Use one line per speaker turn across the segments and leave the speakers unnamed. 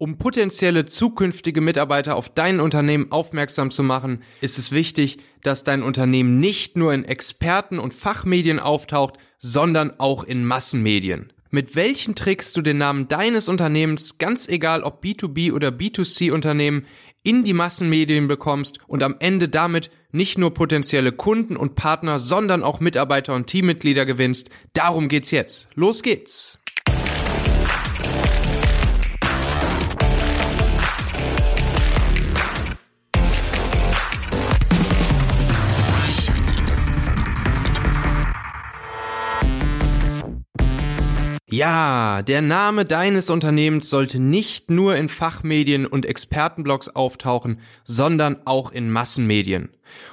Um potenzielle zukünftige Mitarbeiter auf dein Unternehmen aufmerksam zu machen, ist es wichtig, dass dein Unternehmen nicht nur in Experten- und Fachmedien auftaucht, sondern auch in Massenmedien. Mit welchen Tricks du den Namen deines Unternehmens, ganz egal ob B2B oder B2C Unternehmen, in die Massenmedien bekommst und am Ende damit nicht nur potenzielle Kunden und Partner, sondern auch Mitarbeiter und Teammitglieder gewinnst, darum geht's jetzt. Los geht's! Ja, der Name deines Unternehmens sollte nicht nur in Fachmedien und Expertenblogs auftauchen, sondern auch in Massenmedien.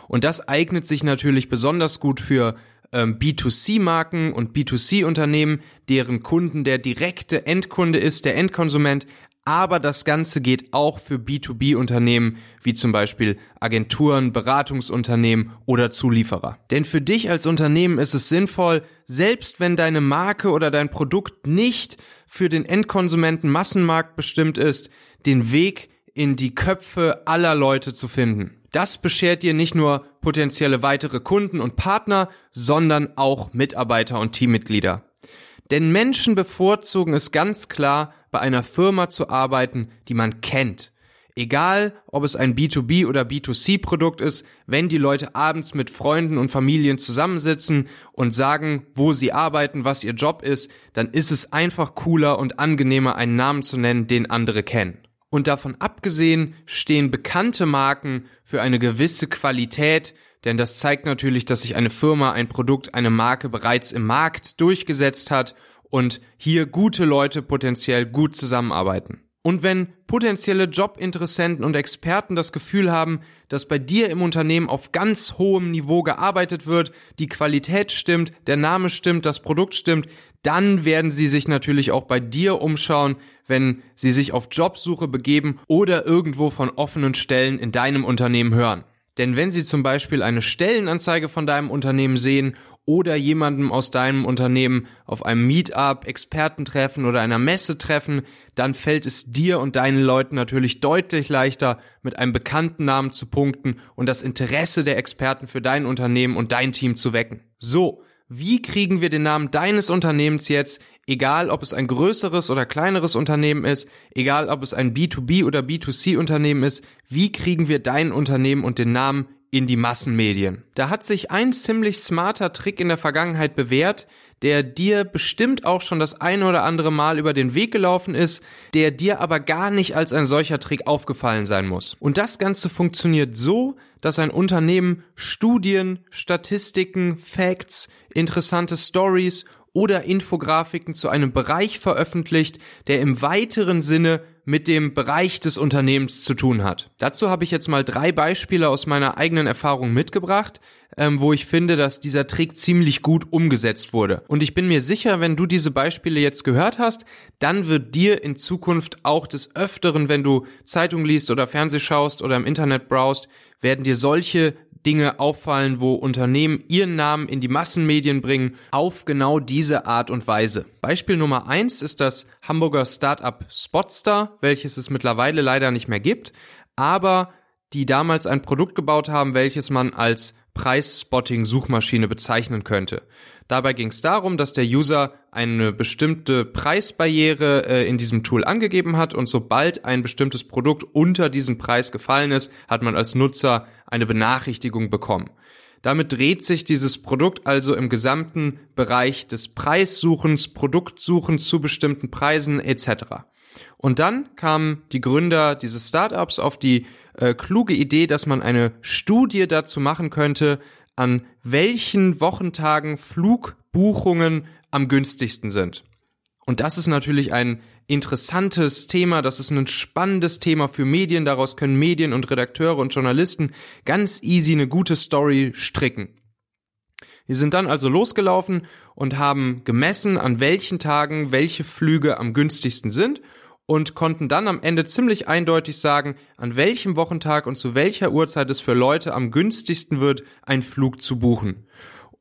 Und das eignet sich natürlich besonders gut für ähm, B2C-Marken und B2C-Unternehmen, deren Kunden der direkte Endkunde ist, der Endkonsument, aber das Ganze geht auch für B2B-Unternehmen wie zum Beispiel Agenturen, Beratungsunternehmen oder Zulieferer. Denn für dich als Unternehmen ist es sinnvoll, selbst wenn deine Marke oder dein Produkt nicht für den Endkonsumenten Massenmarkt bestimmt ist, den Weg in die Köpfe aller Leute zu finden. Das beschert dir nicht nur potenzielle weitere Kunden und Partner, sondern auch Mitarbeiter und Teammitglieder. Denn Menschen bevorzugen es ganz klar, bei einer Firma zu arbeiten, die man kennt. Egal, ob es ein B2B oder B2C-Produkt ist, wenn die Leute abends mit Freunden und Familien zusammensitzen und sagen, wo sie arbeiten, was ihr Job ist, dann ist es einfach cooler und angenehmer, einen Namen zu nennen, den andere kennen. Und davon abgesehen stehen bekannte Marken für eine gewisse Qualität, denn das zeigt natürlich, dass sich eine Firma, ein Produkt, eine Marke bereits im Markt durchgesetzt hat und hier gute Leute potenziell gut zusammenarbeiten. Und wenn potenzielle Jobinteressenten und Experten das Gefühl haben, dass bei dir im Unternehmen auf ganz hohem Niveau gearbeitet wird, die Qualität stimmt, der Name stimmt, das Produkt stimmt, dann werden sie sich natürlich auch bei dir umschauen, wenn sie sich auf Jobsuche begeben oder irgendwo von offenen Stellen in deinem Unternehmen hören. Denn wenn Sie zum Beispiel eine Stellenanzeige von deinem Unternehmen sehen oder jemandem aus deinem Unternehmen auf einem Meetup, Expertentreffen oder einer Messe treffen, dann fällt es dir und deinen Leuten natürlich deutlich leichter, mit einem bekannten Namen zu punkten und das Interesse der Experten für dein Unternehmen und dein Team zu wecken. So, wie kriegen wir den Namen deines Unternehmens jetzt, egal ob es ein größeres oder kleineres Unternehmen ist, egal ob es ein B2B oder B2C Unternehmen ist, wie kriegen wir dein Unternehmen und den Namen in die Massenmedien? Da hat sich ein ziemlich smarter Trick in der Vergangenheit bewährt, der dir bestimmt auch schon das eine oder andere Mal über den Weg gelaufen ist, der dir aber gar nicht als ein solcher Trick aufgefallen sein muss. Und das Ganze funktioniert so, dass ein Unternehmen Studien, Statistiken, Facts, interessante Stories oder Infografiken zu einem Bereich veröffentlicht, der im weiteren Sinne mit dem Bereich des Unternehmens zu tun hat. Dazu habe ich jetzt mal drei Beispiele aus meiner eigenen Erfahrung mitgebracht, ähm, wo ich finde, dass dieser Trick ziemlich gut umgesetzt wurde. Und ich bin mir sicher, wenn du diese Beispiele jetzt gehört hast, dann wird dir in Zukunft auch des Öfteren, wenn du Zeitung liest oder Fernseh schaust oder im Internet browst, werden dir solche Dinge auffallen, wo Unternehmen ihren Namen in die Massenmedien bringen, auf genau diese Art und Weise. Beispiel Nummer eins ist das Hamburger Startup Spotstar, welches es mittlerweile leider nicht mehr gibt, aber die damals ein Produkt gebaut haben, welches man als Preisspotting-Suchmaschine bezeichnen könnte. Dabei ging es darum, dass der User eine bestimmte Preisbarriere äh, in diesem Tool angegeben hat und sobald ein bestimmtes Produkt unter diesem Preis gefallen ist, hat man als Nutzer eine Benachrichtigung bekommen. Damit dreht sich dieses Produkt also im gesamten Bereich des Preissuchens, Produktsuchens zu bestimmten Preisen etc. Und dann kamen die Gründer dieses Startups auf die äh, kluge Idee, dass man eine Studie dazu machen könnte, an welchen Wochentagen Flugbuchungen am günstigsten sind. Und das ist natürlich ein interessantes Thema, das ist ein spannendes Thema für Medien, daraus können Medien und Redakteure und Journalisten ganz easy eine gute Story stricken. Wir sind dann also losgelaufen und haben gemessen, an welchen Tagen welche Flüge am günstigsten sind und konnten dann am Ende ziemlich eindeutig sagen, an welchem Wochentag und zu welcher Uhrzeit es für Leute am günstigsten wird, einen Flug zu buchen.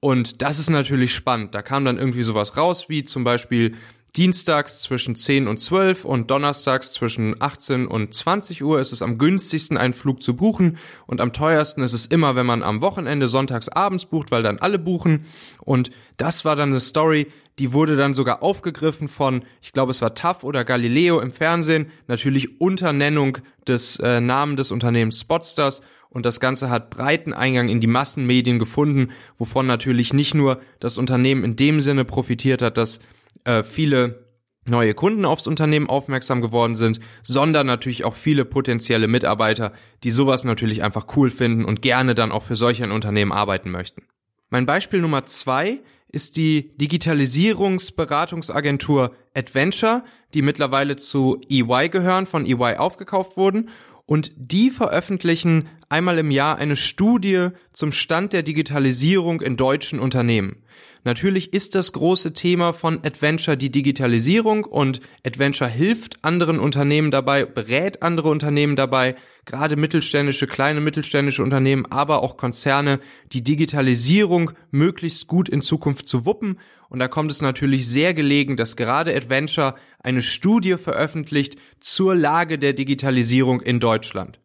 Und das ist natürlich spannend. Da kam dann irgendwie sowas raus, wie zum Beispiel Dienstags zwischen 10 und 12 und donnerstags zwischen 18 und 20 Uhr ist es am günstigsten, einen Flug zu buchen. Und am teuersten ist es immer, wenn man am Wochenende sonntags abends bucht, weil dann alle buchen. Und das war dann eine Story, die wurde dann sogar aufgegriffen von, ich glaube es war TAF oder Galileo im Fernsehen, natürlich unter Nennung des äh, Namen des Unternehmens Spotstars. Und das Ganze hat breiten Eingang in die Massenmedien gefunden, wovon natürlich nicht nur das Unternehmen in dem Sinne profitiert hat, dass äh, viele neue Kunden aufs Unternehmen aufmerksam geworden sind, sondern natürlich auch viele potenzielle Mitarbeiter, die sowas natürlich einfach cool finden und gerne dann auch für solch ein Unternehmen arbeiten möchten. Mein Beispiel Nummer zwei ist die Digitalisierungsberatungsagentur Adventure, die mittlerweile zu EY gehören, von EY aufgekauft wurden und die veröffentlichen einmal im Jahr eine Studie zum Stand der Digitalisierung in deutschen Unternehmen. Natürlich ist das große Thema von Adventure die Digitalisierung und Adventure hilft anderen Unternehmen dabei, berät andere Unternehmen dabei, gerade mittelständische, kleine mittelständische Unternehmen, aber auch Konzerne, die Digitalisierung möglichst gut in Zukunft zu wuppen. Und da kommt es natürlich sehr gelegen, dass gerade Adventure eine Studie veröffentlicht zur Lage der Digitalisierung in Deutschland.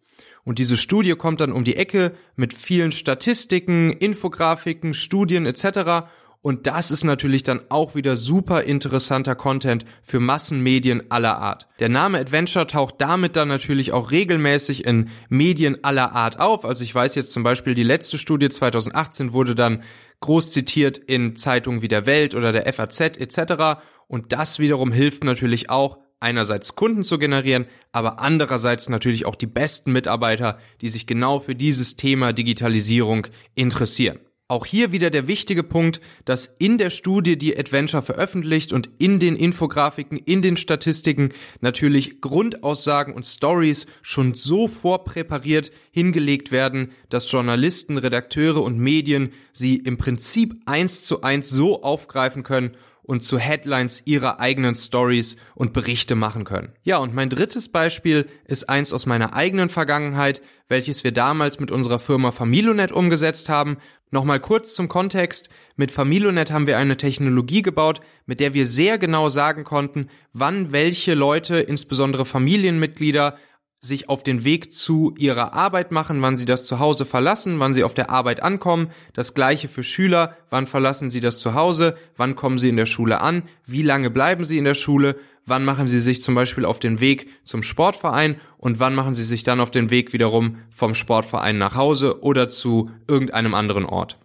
Und diese Studie kommt dann um die Ecke mit vielen Statistiken, Infografiken, Studien etc. Und das ist natürlich dann auch wieder super interessanter Content für Massenmedien aller Art. Der Name Adventure taucht damit dann natürlich auch regelmäßig in Medien aller Art auf. Also ich weiß jetzt zum Beispiel, die letzte Studie 2018 wurde dann groß zitiert in Zeitungen wie der Welt oder der FAZ etc. Und das wiederum hilft natürlich auch, einerseits Kunden zu generieren, aber andererseits natürlich auch die besten Mitarbeiter, die sich genau für dieses Thema Digitalisierung interessieren. Auch hier wieder der wichtige Punkt, dass in der Studie, die Adventure veröffentlicht und in den Infografiken, in den Statistiken natürlich Grundaussagen und Stories schon so vorpräpariert hingelegt werden, dass Journalisten, Redakteure und Medien sie im Prinzip eins zu eins so aufgreifen können und zu Headlines ihrer eigenen Stories und Berichte machen können. Ja, und mein drittes Beispiel ist eins aus meiner eigenen Vergangenheit, welches wir damals mit unserer Firma Familonet umgesetzt haben. Nochmal kurz zum Kontext. Mit Familonet haben wir eine Technologie gebaut, mit der wir sehr genau sagen konnten, wann welche Leute, insbesondere Familienmitglieder, sich auf den Weg zu ihrer Arbeit machen, wann sie das Zuhause verlassen, wann sie auf der Arbeit ankommen. Das gleiche für Schüler, wann verlassen sie das Zuhause, wann kommen sie in der Schule an, wie lange bleiben sie in der Schule, wann machen sie sich zum Beispiel auf den Weg zum Sportverein? Und wann machen sie sich dann auf den Weg wiederum vom Sportverein nach Hause oder zu irgendeinem anderen Ort.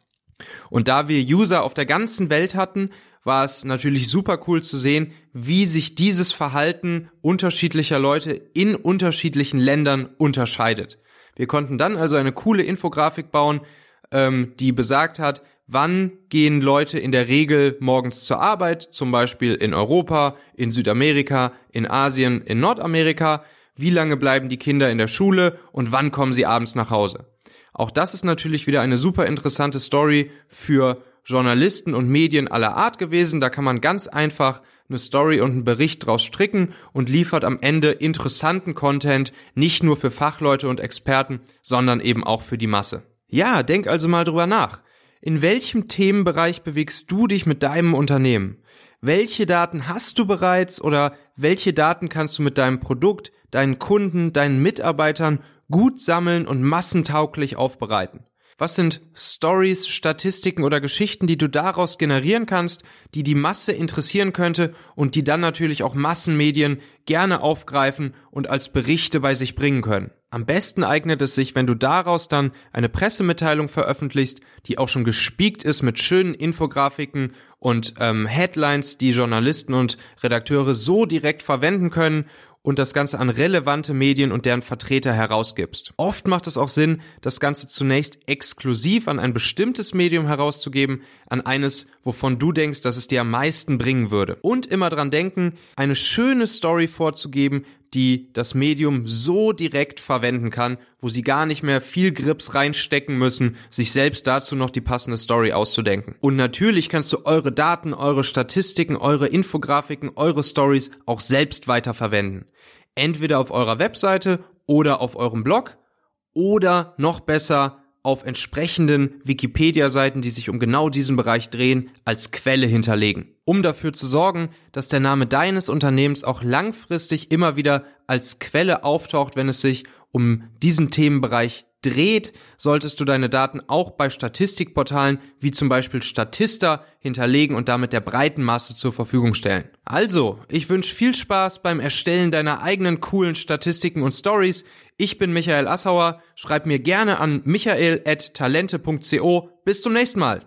Und da wir User auf der ganzen Welt hatten, war es natürlich super cool zu sehen, wie sich dieses Verhalten unterschiedlicher Leute in unterschiedlichen Ländern unterscheidet. Wir konnten dann also eine coole Infografik bauen, ähm, die besagt hat, wann gehen Leute in der Regel morgens zur Arbeit, zum Beispiel in Europa, in Südamerika, in Asien, in Nordamerika, wie lange bleiben die Kinder in der Schule und wann kommen sie abends nach Hause. Auch das ist natürlich wieder eine super interessante Story für Journalisten und Medien aller Art gewesen. Da kann man ganz einfach eine Story und einen Bericht draus stricken und liefert am Ende interessanten Content, nicht nur für Fachleute und Experten, sondern eben auch für die Masse. Ja, denk also mal drüber nach. In welchem Themenbereich bewegst du dich mit deinem Unternehmen? Welche Daten hast du bereits oder welche Daten kannst du mit deinem Produkt, deinen Kunden, deinen Mitarbeitern gut sammeln und massentauglich aufbereiten? Was sind Stories, Statistiken oder Geschichten, die du daraus generieren kannst, die die Masse interessieren könnte und die dann natürlich auch Massenmedien gerne aufgreifen und als Berichte bei sich bringen können? Am besten eignet es sich, wenn du daraus dann eine Pressemitteilung veröffentlichst, die auch schon gespiegt ist mit schönen Infografiken und ähm, Headlines, die Journalisten und Redakteure so direkt verwenden können und das Ganze an relevante Medien und deren Vertreter herausgibst. Oft macht es auch Sinn, das Ganze zunächst exklusiv an ein bestimmtes Medium herauszugeben, an eines, wovon du denkst, dass es dir am meisten bringen würde. Und immer dran denken, eine schöne Story vorzugeben, die das Medium so direkt verwenden kann, wo sie gar nicht mehr viel Grips reinstecken müssen, sich selbst dazu noch die passende Story auszudenken. Und natürlich kannst du eure Daten, eure Statistiken, eure Infografiken, eure Stories auch selbst weiterverwenden entweder auf eurer Webseite oder auf eurem Blog oder noch besser auf entsprechenden Wikipedia-Seiten, die sich um genau diesen Bereich drehen, als Quelle hinterlegen, um dafür zu sorgen, dass der Name deines Unternehmens auch langfristig immer wieder als Quelle auftaucht, wenn es sich um diesen Themenbereich dreht, solltest du deine Daten auch bei Statistikportalen wie zum Beispiel Statista hinterlegen und damit der breiten Masse zur Verfügung stellen. Also, ich wünsche viel Spaß beim Erstellen deiner eigenen coolen Statistiken und Stories. Ich bin Michael Assauer. Schreib mir gerne an michael.talente.co. Bis zum nächsten Mal.